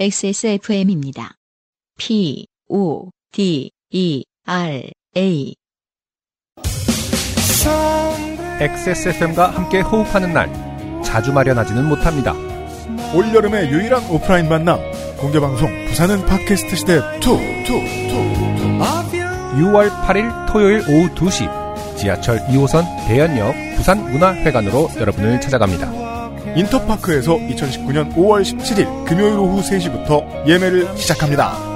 XSFM입니다. P, O, D, E, R, A. XSFM과 함께 호흡하는 날 자주 마련하지는 못합니다. 올여름의 유일한 오프라인 만남 공개방송 부산은 팟캐스트 시대 2 2 6월 8일 토요일 오후 2시 지하철 2호선 대연역 부산문화회관으로 여러분을 찾아갑니다. 2 인터파크에서 2019년 5월 17일 금요일 오후 3시부터 예매를 시작합니다.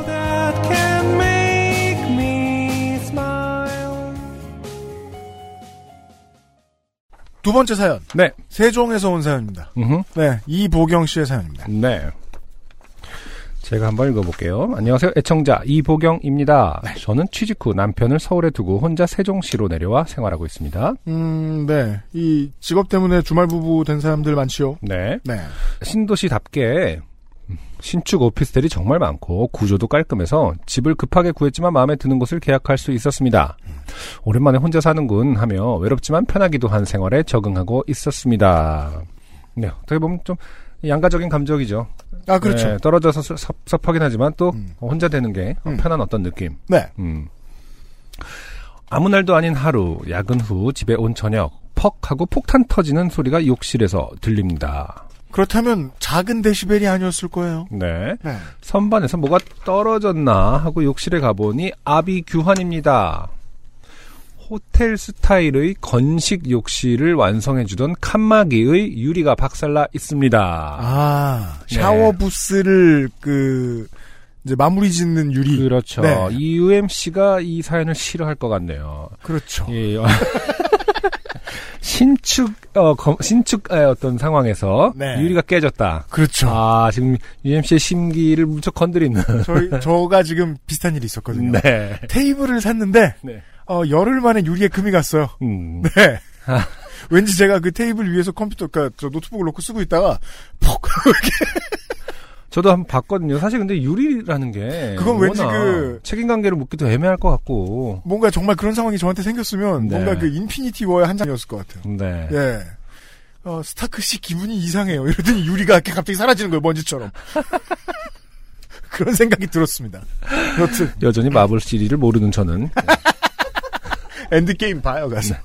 두 번째 사연 네. 세종에서 온 사연입니다. 음흠. 네, 이보경 씨의 사연입니다. 네. 제가 한번 읽어볼게요. 안녕하세요. 애청자 이보경입니다. 저는 취직 후 남편을 서울에 두고 혼자 세종시로 내려와 생활하고 있습니다. 음, 네, 이 직업 때문에 주말 부부 된 사람들 많지요. 네. 네, 신도시답게 신축 오피스텔이 정말 많고 구조도 깔끔해서 집을 급하게 구했지만 마음에 드는 곳을 계약할 수 있었습니다. 오랜만에 혼자 사는군 하며 외롭지만 편하기도 한 생활에 적응하고 있었습니다. 네, 어떻게 보면 좀 양가적인 감정이죠. 아 그렇죠. 네, 떨어져서 섭- 섭- 섭하긴 하지만 또 음. 혼자 되는 게 음. 편한 어떤 느낌. 네, 음. 아무 날도 아닌 하루, 야근 후 집에 온 저녁, 퍽 하고 폭탄 터지는 소리가 욕실에서 들립니다. 그렇다면 작은 데시벨이 아니었을 거예요. 네. 네, 선반에서 뭐가 떨어졌나 하고 욕실에 가보니 아비 규환입니다. 호텔 스타일의 건식 욕실을 완성해주던 칸막이의 유리가 박살나 있습니다. 아 네. 샤워 부스를 그 이제 마무리 짓는 유리. 그렇죠. 네. 이 UMC가 이 사연을 싫어할 것 같네요. 그렇죠. 예. 신축, 어, 검- 신축의 어떤 상황에서 네. 유리가 깨졌다. 그렇죠. 아, 지금 UMC의 심기를 무척 건드리는. 저희 저가 지금 비슷한 일이 있었거든요. 네. 테이블을 샀는데 네. 어, 열흘 만에 유리에 금이 갔어요. 음. 네. 왠지 제가 그 테이블 위에서 컴퓨터, 그러니까 저 노트북을 놓고 쓰고 있다가 퍽 저도 한번 봤거든요. 사실 근데 유리라는 게 그건 왠지 그- 책임 관계를 묻기도 애매할 것 같고. 뭔가 정말 그런 상황이 저한테 생겼으면 네. 뭔가 그 인피니티 워의 한 장이었을 것 같아요. 네. 예. 어, 스타크 씨 기분이 이상해요. 이러더니 유리가 이렇게 갑자기 사라지는 거예요, 먼지처럼. 그런 생각이 들었습니다. 여튼, 여전히 마블 시리즈를 모르는 저는 엔드게임 봐요, 가서.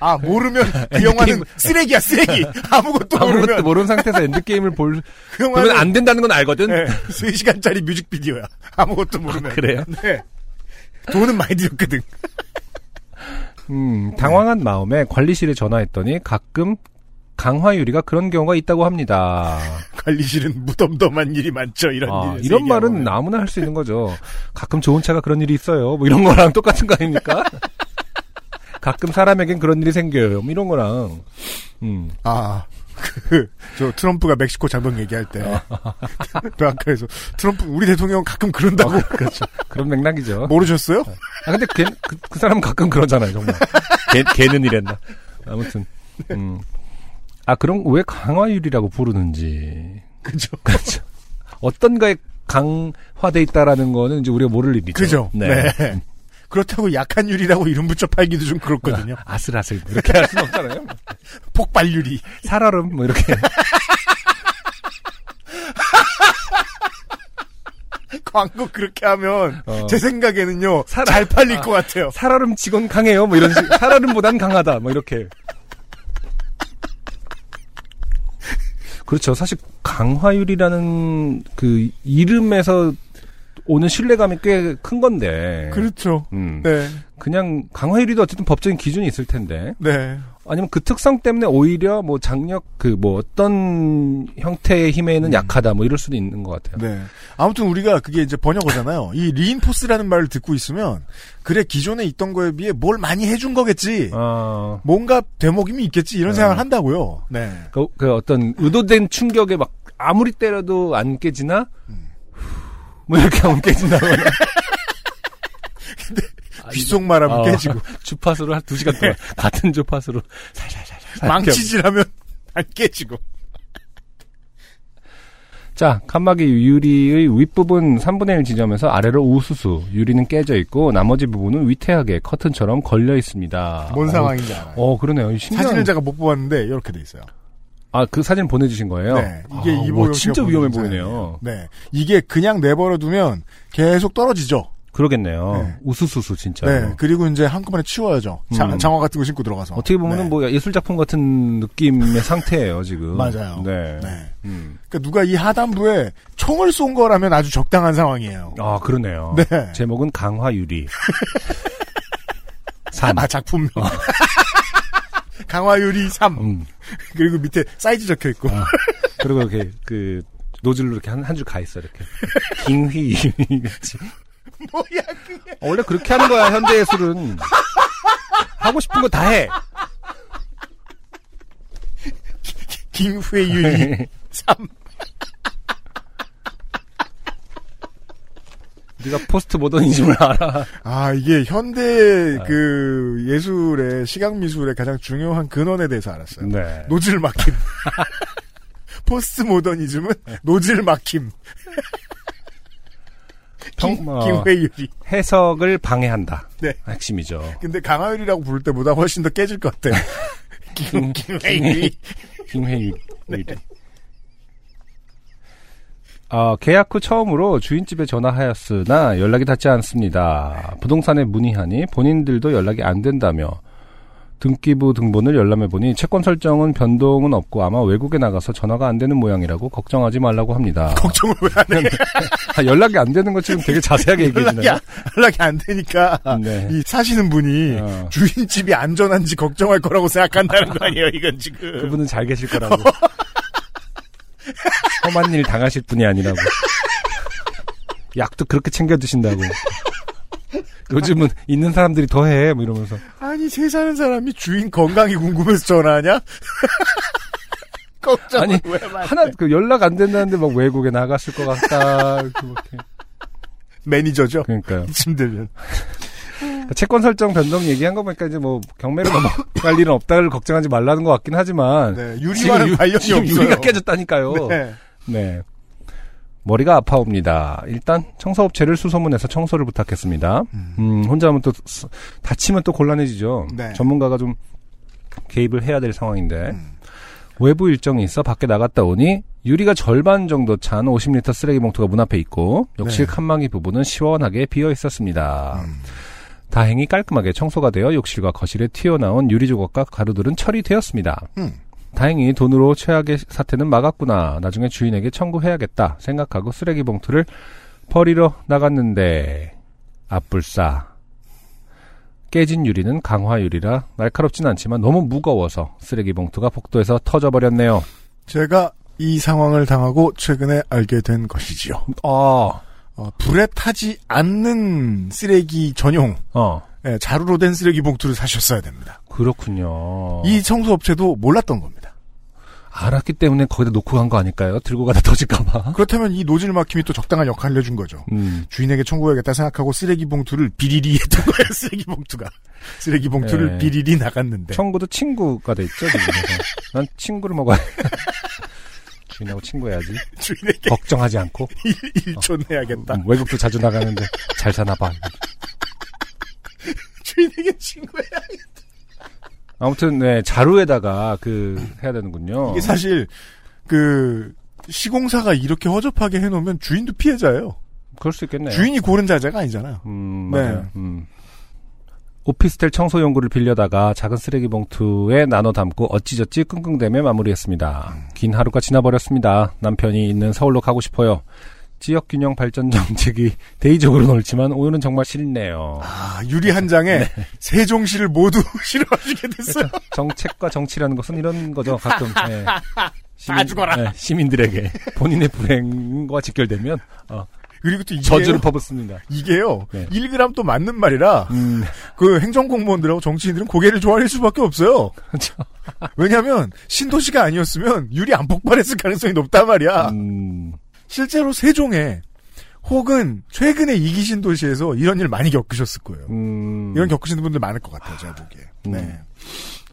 아, 모르면 그 영화는 쓰레기야, 쓰레기. 아무것도 아무것도 모르면. 모르는 상태에서 엔드게임을 볼 그 영화는 그러면 안 된다는 건 알거든. 네, 3시간짜리 뮤직비디오야. 아무것도 모르면. 그래요? 네. 돈은 많이 들였거든. 음, 당황한 마음에 관리실에 전화했더니 가끔 강화유리가 그런 경우가 있다고 합니다. 관리실은 무덤덤한 일이 많죠, 이런 아, 일. 이런 말은 아무나 할 수 있는 거죠. 가끔 좋은 차가 그런 일이 있어요. 뭐 이런 거랑 똑같은 거 아닙니까? 가끔 사람에겐 그런 일이 생겨요. 뭐 이런 거랑. 음. 아, 그, 저 트럼프가 멕시코 장병 얘기할 때. 그 아까에서 트럼프, 우리 대통령 가끔 그런다고. 그렇죠. 그런 맥락이죠. 모르셨어요? 아, 근데 걔, 그, 그 사람은 가끔 그러잖아요, 정말. 걔, 걔는 이랬나. 아무튼. 음. 아, 그럼 왜 강화유리라고 부르는지. 그죠. 그렇죠. 어떤 거에 강화돼 있다라는 거는 이제 우리가 모를 일이죠. 그죠. 네. 네. 그렇다고 약한 유리라고 이름 붙여 팔기도 좀 그렇거든요. 아슬아슬. 뭐 이렇게 할 수는 없잖아요. 폭발 유리. 살얼음, 뭐 이렇게. 광고 그렇게 하면 어. 제 생각에는요 살- 잘 팔릴 것 같아요. 살얼음 직원 강해요. 뭐 이런 식. 살얼음보단 강하다. 뭐 이렇게. 그렇죠. 사실 강화유리라는 그 이름에서 오는 신뢰감이 꽤 큰 건데. 그렇죠. 음. 네, 그냥 강화유리도 어쨌든 법적인 기준이 있을 텐데. 네. 아니면 그 특성 때문에 오히려 뭐 장력 그 뭐 어떤 형태의 힘에는 약하다 뭐 이럴 수도 있는 것 같아요. 네. 아무튼 우리가 그게 이제 번역어잖아요. 이 리인포스라는 말을 듣고 있으면 그래 기존에 있던 거에 비해 뭘 많이 해준 거겠지. 어, 뭔가 대목임이 있겠지 이런 어. 생각을 한다고요. 네. 그, 그 어떤 의도된 충격에 막 아무리 때려도 안 깨지나 뭐 이렇게 하면 깨진다거나 귓속말 하면 어, 깨지고 주파수로 한두 시간 동안 같은 주파수로 살살살살 망치질하면 안 깨지고. 자, 칸막이 유리의 윗부분 3분의 1 지점에서 아래로 우수수, 유리는 깨져 있고 나머지 부분은 위태하게 커튼처럼 걸려 있습니다. 뭔 어, 상황인지 알아요. 어, 그러네요. 신기한 사진을 제가 못 보았는데 이렇게 돼 있어요. 아, 그 사진 보내주신 거예요? 네, 이게 아, 이보영 와, 씨가 진짜 위험해 보이네요. 네, 이게 그냥 내버려두면 계속 떨어지죠. 그러겠네요. 네. 우수수수 진짜. 네, 그리고 이제 한꺼번에 치워야죠. 자- 음. 장화 같은 거 신고 들어가서. 어떻게 보면은 네. 뭐 예술 작품 같은 느낌의 상태예요 지금. 맞아요. 네. 네. 음. 그러니까 누가 이 하단부에 총을 쏜 거라면 아주 적당한 상황이에요. 아 그러네요. 네. 제목은 강화 유리. 3. 아 작품명. 강화유리 3. 음. 그리고 밑에 사이즈 적혀 있고. 아. 그리고 이렇게 그 노즐로 이렇게 한 한 줄 가 있어 이렇게. 김휘 같이. 뭐야 그게. 어, 원래 그렇게 하는 거야 현대 예술은. 하고 싶은 거 다 해. 김회유리 3. 네가 포스트 모더니즘을 알아. 아 이게 현대 그 예술의 시각 미술의 가장 중요한 근원에 대해서 알았어요. 네. 노즐 막힘. 포스트 모더니즘은 노즐 막힘. 평- 김, 어. 김회유리. 해석을 방해한다. 네. 핵심이죠. 근데 강화유리라고 부를 때보다 훨씬 더 깨질 것 같아요. 김, 김회유리. 김회유. 어, 계약 후 처음으로 주인집에 전화하였으나 연락이 닿지 않습니다. 부동산에 문의하니 본인들도 연락이 안 된다며 등기부 등본을 열람해 보니 채권 설정은 변동은 없고 아마 외국에 나가서 전화가 안 되는 모양이라고 걱정하지 말라고 합니다. 걱정을 왜 안 해? 아, 연락이 안 되는 거 지금 되게 자세하게 얘기해 연락이 주네요. 연락이 안 되니까 네. 이 사시는 분이 어. 주인집이 안전한지 걱정할 거라고 생각한다는 거 아니에요, 이건 지금. 그분은 잘 계실 거라고. 험한 일 당하실 분이 아니라고. 약도 그렇게 챙겨 드신다고. 요즘은 있는 사람들이 더 해, 뭐 이러면서. 아니, 새 사는 사람이 주인 건강이 궁금해서 전화하냐? 걱정을 아니, 하나, 그 연락 안 된다는데 막 외국에 나갔을 것 같다. 해. 매니저죠? 그러니까요. 이쯤 되면. 그러니까 채권 설정 변동 얘기한 거 보니까 이제 뭐 경매로 넘어갈 일은 없다를 걱정하지 말라는 것 같긴 하지만. 네, 유리와는 유- 관련이 없어요. 유리가 깨졌다니까요. 네. 네. 머리가 아파옵니다. 일단 청소업체를 수소문해서 청소를 부탁했습니다. 음, 혼자 하면 또 스- 다치면 또 곤란해지죠. 네. 전문가가 좀 개입을 해야 될 상황인데 음. 외부 일정이 있어 밖에 나갔다 오니 유리가 절반 정도 찬 50리터 쓰레기 봉투가 문 앞에 있고 욕실 네. 칸막이 부분은 시원하게 비어 있었습니다. 음. 다행히 깔끔하게 청소가 되어 욕실과 거실에 튀어나온 유리 조각과 가루들은 처리되었습니다. 음. 다행히 돈으로 최악의 사태는 막았구나. 나중에 주인에게 청구해야겠다 생각하고 쓰레기 봉투를 버리러 나갔는데 앞불싸. 깨진 유리는 강화 유리라 날카롭진 않지만 너무 무거워서 쓰레기 봉투가 복도에서 터져버렸네요. 제가 이 상황을 당하고 최근에 알게 된 것이지요. 어, 어, 불에 타지 않는 쓰레기 전용, 어, 예, 자루로 된 쓰레기 봉투를 사셨어야 됩니다. 그렇군요. 이 청소업체도 몰랐던 겁니다. 알았기 때문에 거기다 놓고 간 거 아닐까요? 들고 가다 터질까봐. 그렇다면 이 노즐 막힘이 또 적당한 역할을 해준 거죠. 음, 주인에게 청구해야겠다 생각하고 쓰레기 봉투를 비리리 했던 거예요, 쓰레기 봉투가. 쓰레기 봉투를 네. 비리리 나갔는데. 청구도 친구가 돼 있죠, 지금. 난 친구를 먹어야 주인하고 친구해야지. 주인에게 걱정하지 않고. 일, 일촌 해야겠다. 음, 외국도 자주 나가는데 잘 사나 봐. 주인에게 친구해야 아무튼 네 자루에다가 그 해야 되는군요. 이게 사실, 그, 시공사가 이렇게 허접하게 해놓으면 주인도 피해자예요. 그럴 수 있겠네요. 주인이 고른 자재가 아니잖아요. 음, 네. 음. 오피스텔 청소 용구를 빌려다가 작은 쓰레기 봉투에 나눠 담고 어찌저찌 끙끙대며 마무리했습니다. 긴 하루가 지나버렸습니다. 남편이 있는 서울로 가고 싶어요. 지역 균형 발전 정책이 대의적으로 넓지만 오늘은 정말 싫네요. 아, 유리 한 장에 네. 세종시를 모두 싫어하시게 됐어요. 정책과 정치라는 것은 이런 거죠. 가끔 예. 다 죽어라. 예, 시민들에게 본인의 불행과 직결되면 어, 그리고 또 이게요. 저주를 퍼붓습니다. 이게요. 네. 1g 또 맞는 말이라 음, 그 행정공무원들하고 정치인들은 고개를 조아릴 수밖에 없어요. 그렇죠. 왜냐하면 신도시가 아니었으면 유리 안 폭발했을 가능성이 높단 말이야. 음, 실제로 세종에 혹은 최근에 이기 신 도시에서 이런 일 많이 겪으셨을 거예요. 음, 이런 겪으시는 분들 많을 것 같아요. 제가 보기에.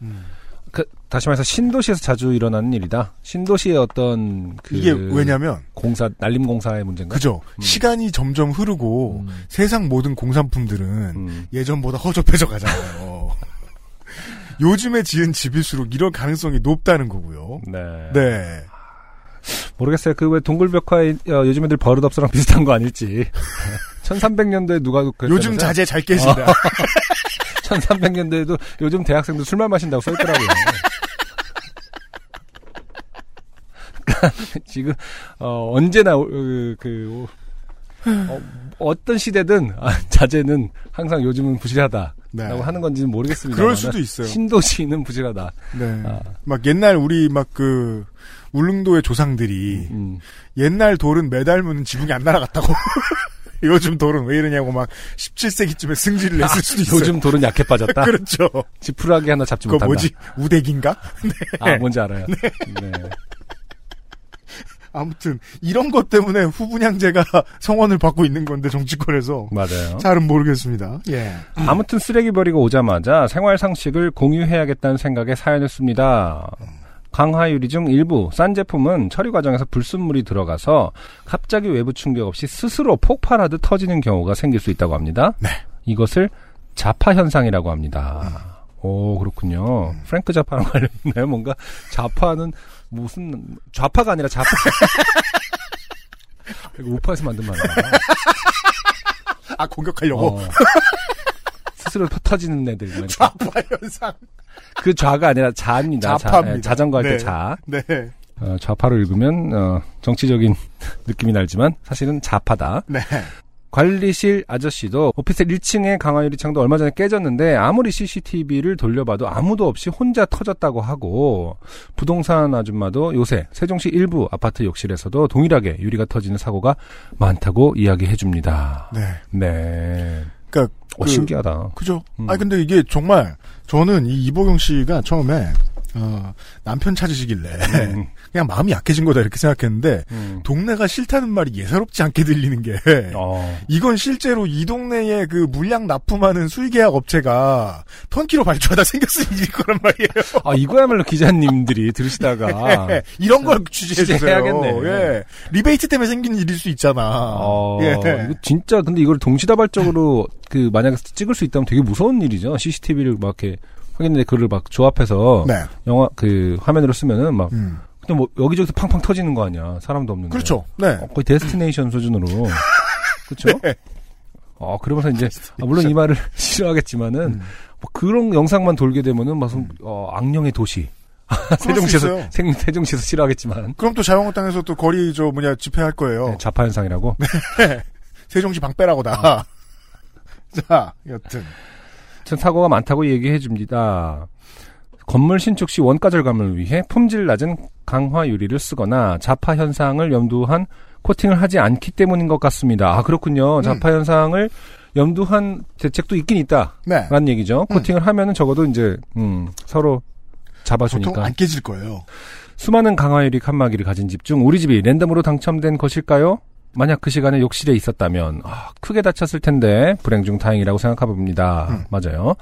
음. 네. 그, 다시 말해서 신도시에서 자주 일어나는 일이다. 신도시의 어떤 그 이게 왜냐면 공사 난림 공사의 문제인가? 그죠. 음. 시간이 점점 흐르고 음. 세상 모든 공산품들은 음. 예전보다 허접해져 가잖아요. 요즘에 지은 집일수록 이럴 가능성이 높다는 거고요. 네. 네. 모르겠어요. 그 왜 동굴벽화에 어, 요즘 애들 버릇없어랑 비슷한 거 아닐지. 1300년도에 누가 그랬다면서요? 요즘 자제 잘 깨진다. 1300년대에도 요즘 대학생들 술만 마신다고 써있더라고요. 그러니까 지금 어, 언제나 어, 그 어, 떤 시대든 아, 자제는 항상 요즘은 부실하다라고 네. 하는 건지는 모르겠습니다. 그럴 수도 있어요. 신도시는 부실하다. 네. 아. 막 옛날 우리 막 그 울릉도의 조상들이 음. 옛날 돌은 매달면 지붕이 안 날아갔다고. 요즘 돌은 왜 이러냐고 막 17세기쯤에 승질을 냈을 수도 있어요. 요즘 돌은 약해 빠졌다. 그렇죠. 지푸라기 하나 잡지 못한다. 뭐지? 우대기인가? 아 뭔지 알아요. 네. 아무튼 이런 것 때문에 후분양제가 성원을 받고 있는 건데 정치권에서 맞아요. 잘은 모르겠습니다. 예. 아무튼 쓰레기 버리고 오자마자 생활 상식을 공유해야겠다는 생각에 사연을 씁니다. 강화유리 중 일부 싼 제품은 처리 과정에서 불순물이 들어가서 갑자기 외부 충격 없이 스스로 폭발하듯 터지는 경우가 생길 수 있다고 합니다. 네. 이것을 자파 현상이라고 합니다. 오 그렇군요. 프랭크 자파랑 관련 있나요? 뭔가 자파는 무슨 좌파가 아니라 자파. 이거 우파에서 만든 말이야. 아 공격하려고 어. 스스로 터지는 애들. 좌파 현상. 그 좌가 아니라 자입니다. 좌파입니다. 자, 자전거 할때 네. 자. 네. 어, 좌파로 읽으면 어, 정치적인 느낌이 날지만 사실은 좌파다. 네. 관리실 아저씨도 오피스텔 1층에 강화유리 창도 얼마 전에 깨졌는데 아무리 CCTV를 돌려봐도 아무도 없이 혼자 터졌다고 하고 부동산 아줌마도 요새 세종시 일부 아파트 욕실에서도 동일하게 유리가 터지는 사고가 많다고 이야기해 줍니다. 네. 네. 그러니까 어, 그- 신기하다. 그죠. 음. 아 근데 이게 정말 저는 이 이보경 씨가 처음에 어, 남편 찾으시길래 음, 그냥 마음이 약해진 거다 이렇게 생각했는데 음. 동네가 싫다는 말이 예사롭지 않게 들리는 게 어. 이건 실제로 이 동네에 그 물량 납품하는 수의계약 업체가 턴키로 발주하다 생겼을 일일 거란 말이에요. 아, 이거야말로 기자님들이 들으시다가. 예, 이런 걸 취재해 주세요. 예. 리베이트 때문에 생긴 일일 수 있잖아. 어, 예. 이거 진짜, 근데 이걸 동시다발적으로, 그, 만약에 찍을 수 있다면 되게 무서운 일이죠. CCTV를 막 이렇게 하겠는데, 그걸 막 조합해서, 네. 영화, 그, 화면으로 쓰면은 막, 음. 그냥 뭐, 여기저기서 팡팡 터지는 거 아니야. 사람도 없는데. 그렇죠. 네. 어, 거의 데스티네이션 수준으로. 그렇죠? 네. 어, 그러면서 이제, 아, 물론 이 말을 싫어하겠지만은, 음. 뭐 그런 영상만 돌게 되면은, 무슨, 어, 악령의 도시. 세종시에서. 생, 세종시에서 싫어하겠지만. 그럼 또 자유한국당에서 또 거리 저 뭐냐 집회할 거예요. 네, 좌파 현상이라고. 세종시 방 빼라고다. 자, 여튼 전 사고가 많다고 얘기해 줍니다. 건물 신축 시 원가 절감을 위해 품질 낮은 강화 유리를 쓰거나 자파 현상을 염두한 코팅을 하지 않기 때문인 것 같습니다. 아 그렇군요. 자파 현상을 염두한 대책도 있긴 있다라는 네. 얘기죠. 코팅을 하면은 적어도 이제 음, 서로 보통 잡아주니까 안 깨질 거예요. 수많은 강화유리 칸막이를 가진 집 중 우리 집이 랜덤으로 당첨된 것일까요? 만약 그 시간에 욕실에 있었다면 아, 크게 다쳤을 텐데 불행 중 다행이라고 생각해봅니다. 음. 맞아요.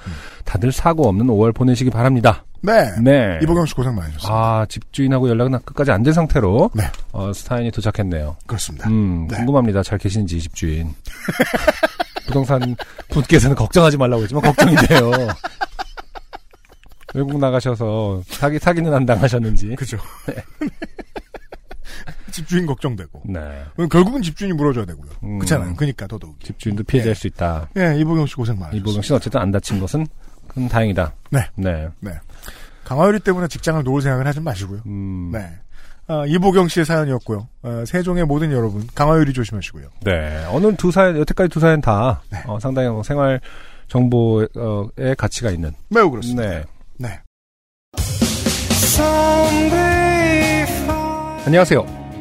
다들 사고 없는 5월 보내시기 바랍니다. 네. 네. 이보경 씨 고생 많으셨습니다. 아 집주인하고 연락은 끝까지 안 된 상태로 네. 어, 사연이 도착했네요. 그렇습니다. 음, 네. 궁금합니다. 잘 계신지 집주인. 부동산 분께서는 걱정하지 말라고 했지만 걱정이 돼요. 외국 나가셔서 사기 사기는 안 당하셨는지. 그죠. 집주인 걱정되고. 네. 결국은 집주인이 물어줘야 되고요. 음. 그렇잖아요. 그러니까 더더욱. 집주인도 피해자일 수 있다. 예, 이보경 씨 고생 많으셨습니다. 이보경 씨는 어쨌든 안 다친 것은 큰 다행이다. 네. 네. 강화유리 때문에 직장을 놓을 생각을 하지 마시고요. 음, 네. 아, 이보경 씨의 사연이었고요. 어, 세종의 모든 여러분, 강화유리 조심하시고요. 네. 오늘 두 사연, 여태까지 두 사연 다, 네. 어, 상당히 뭐 생활 정보의 가치가 있는. 매우 그렇습니다. 네. 네. 안녕하세요.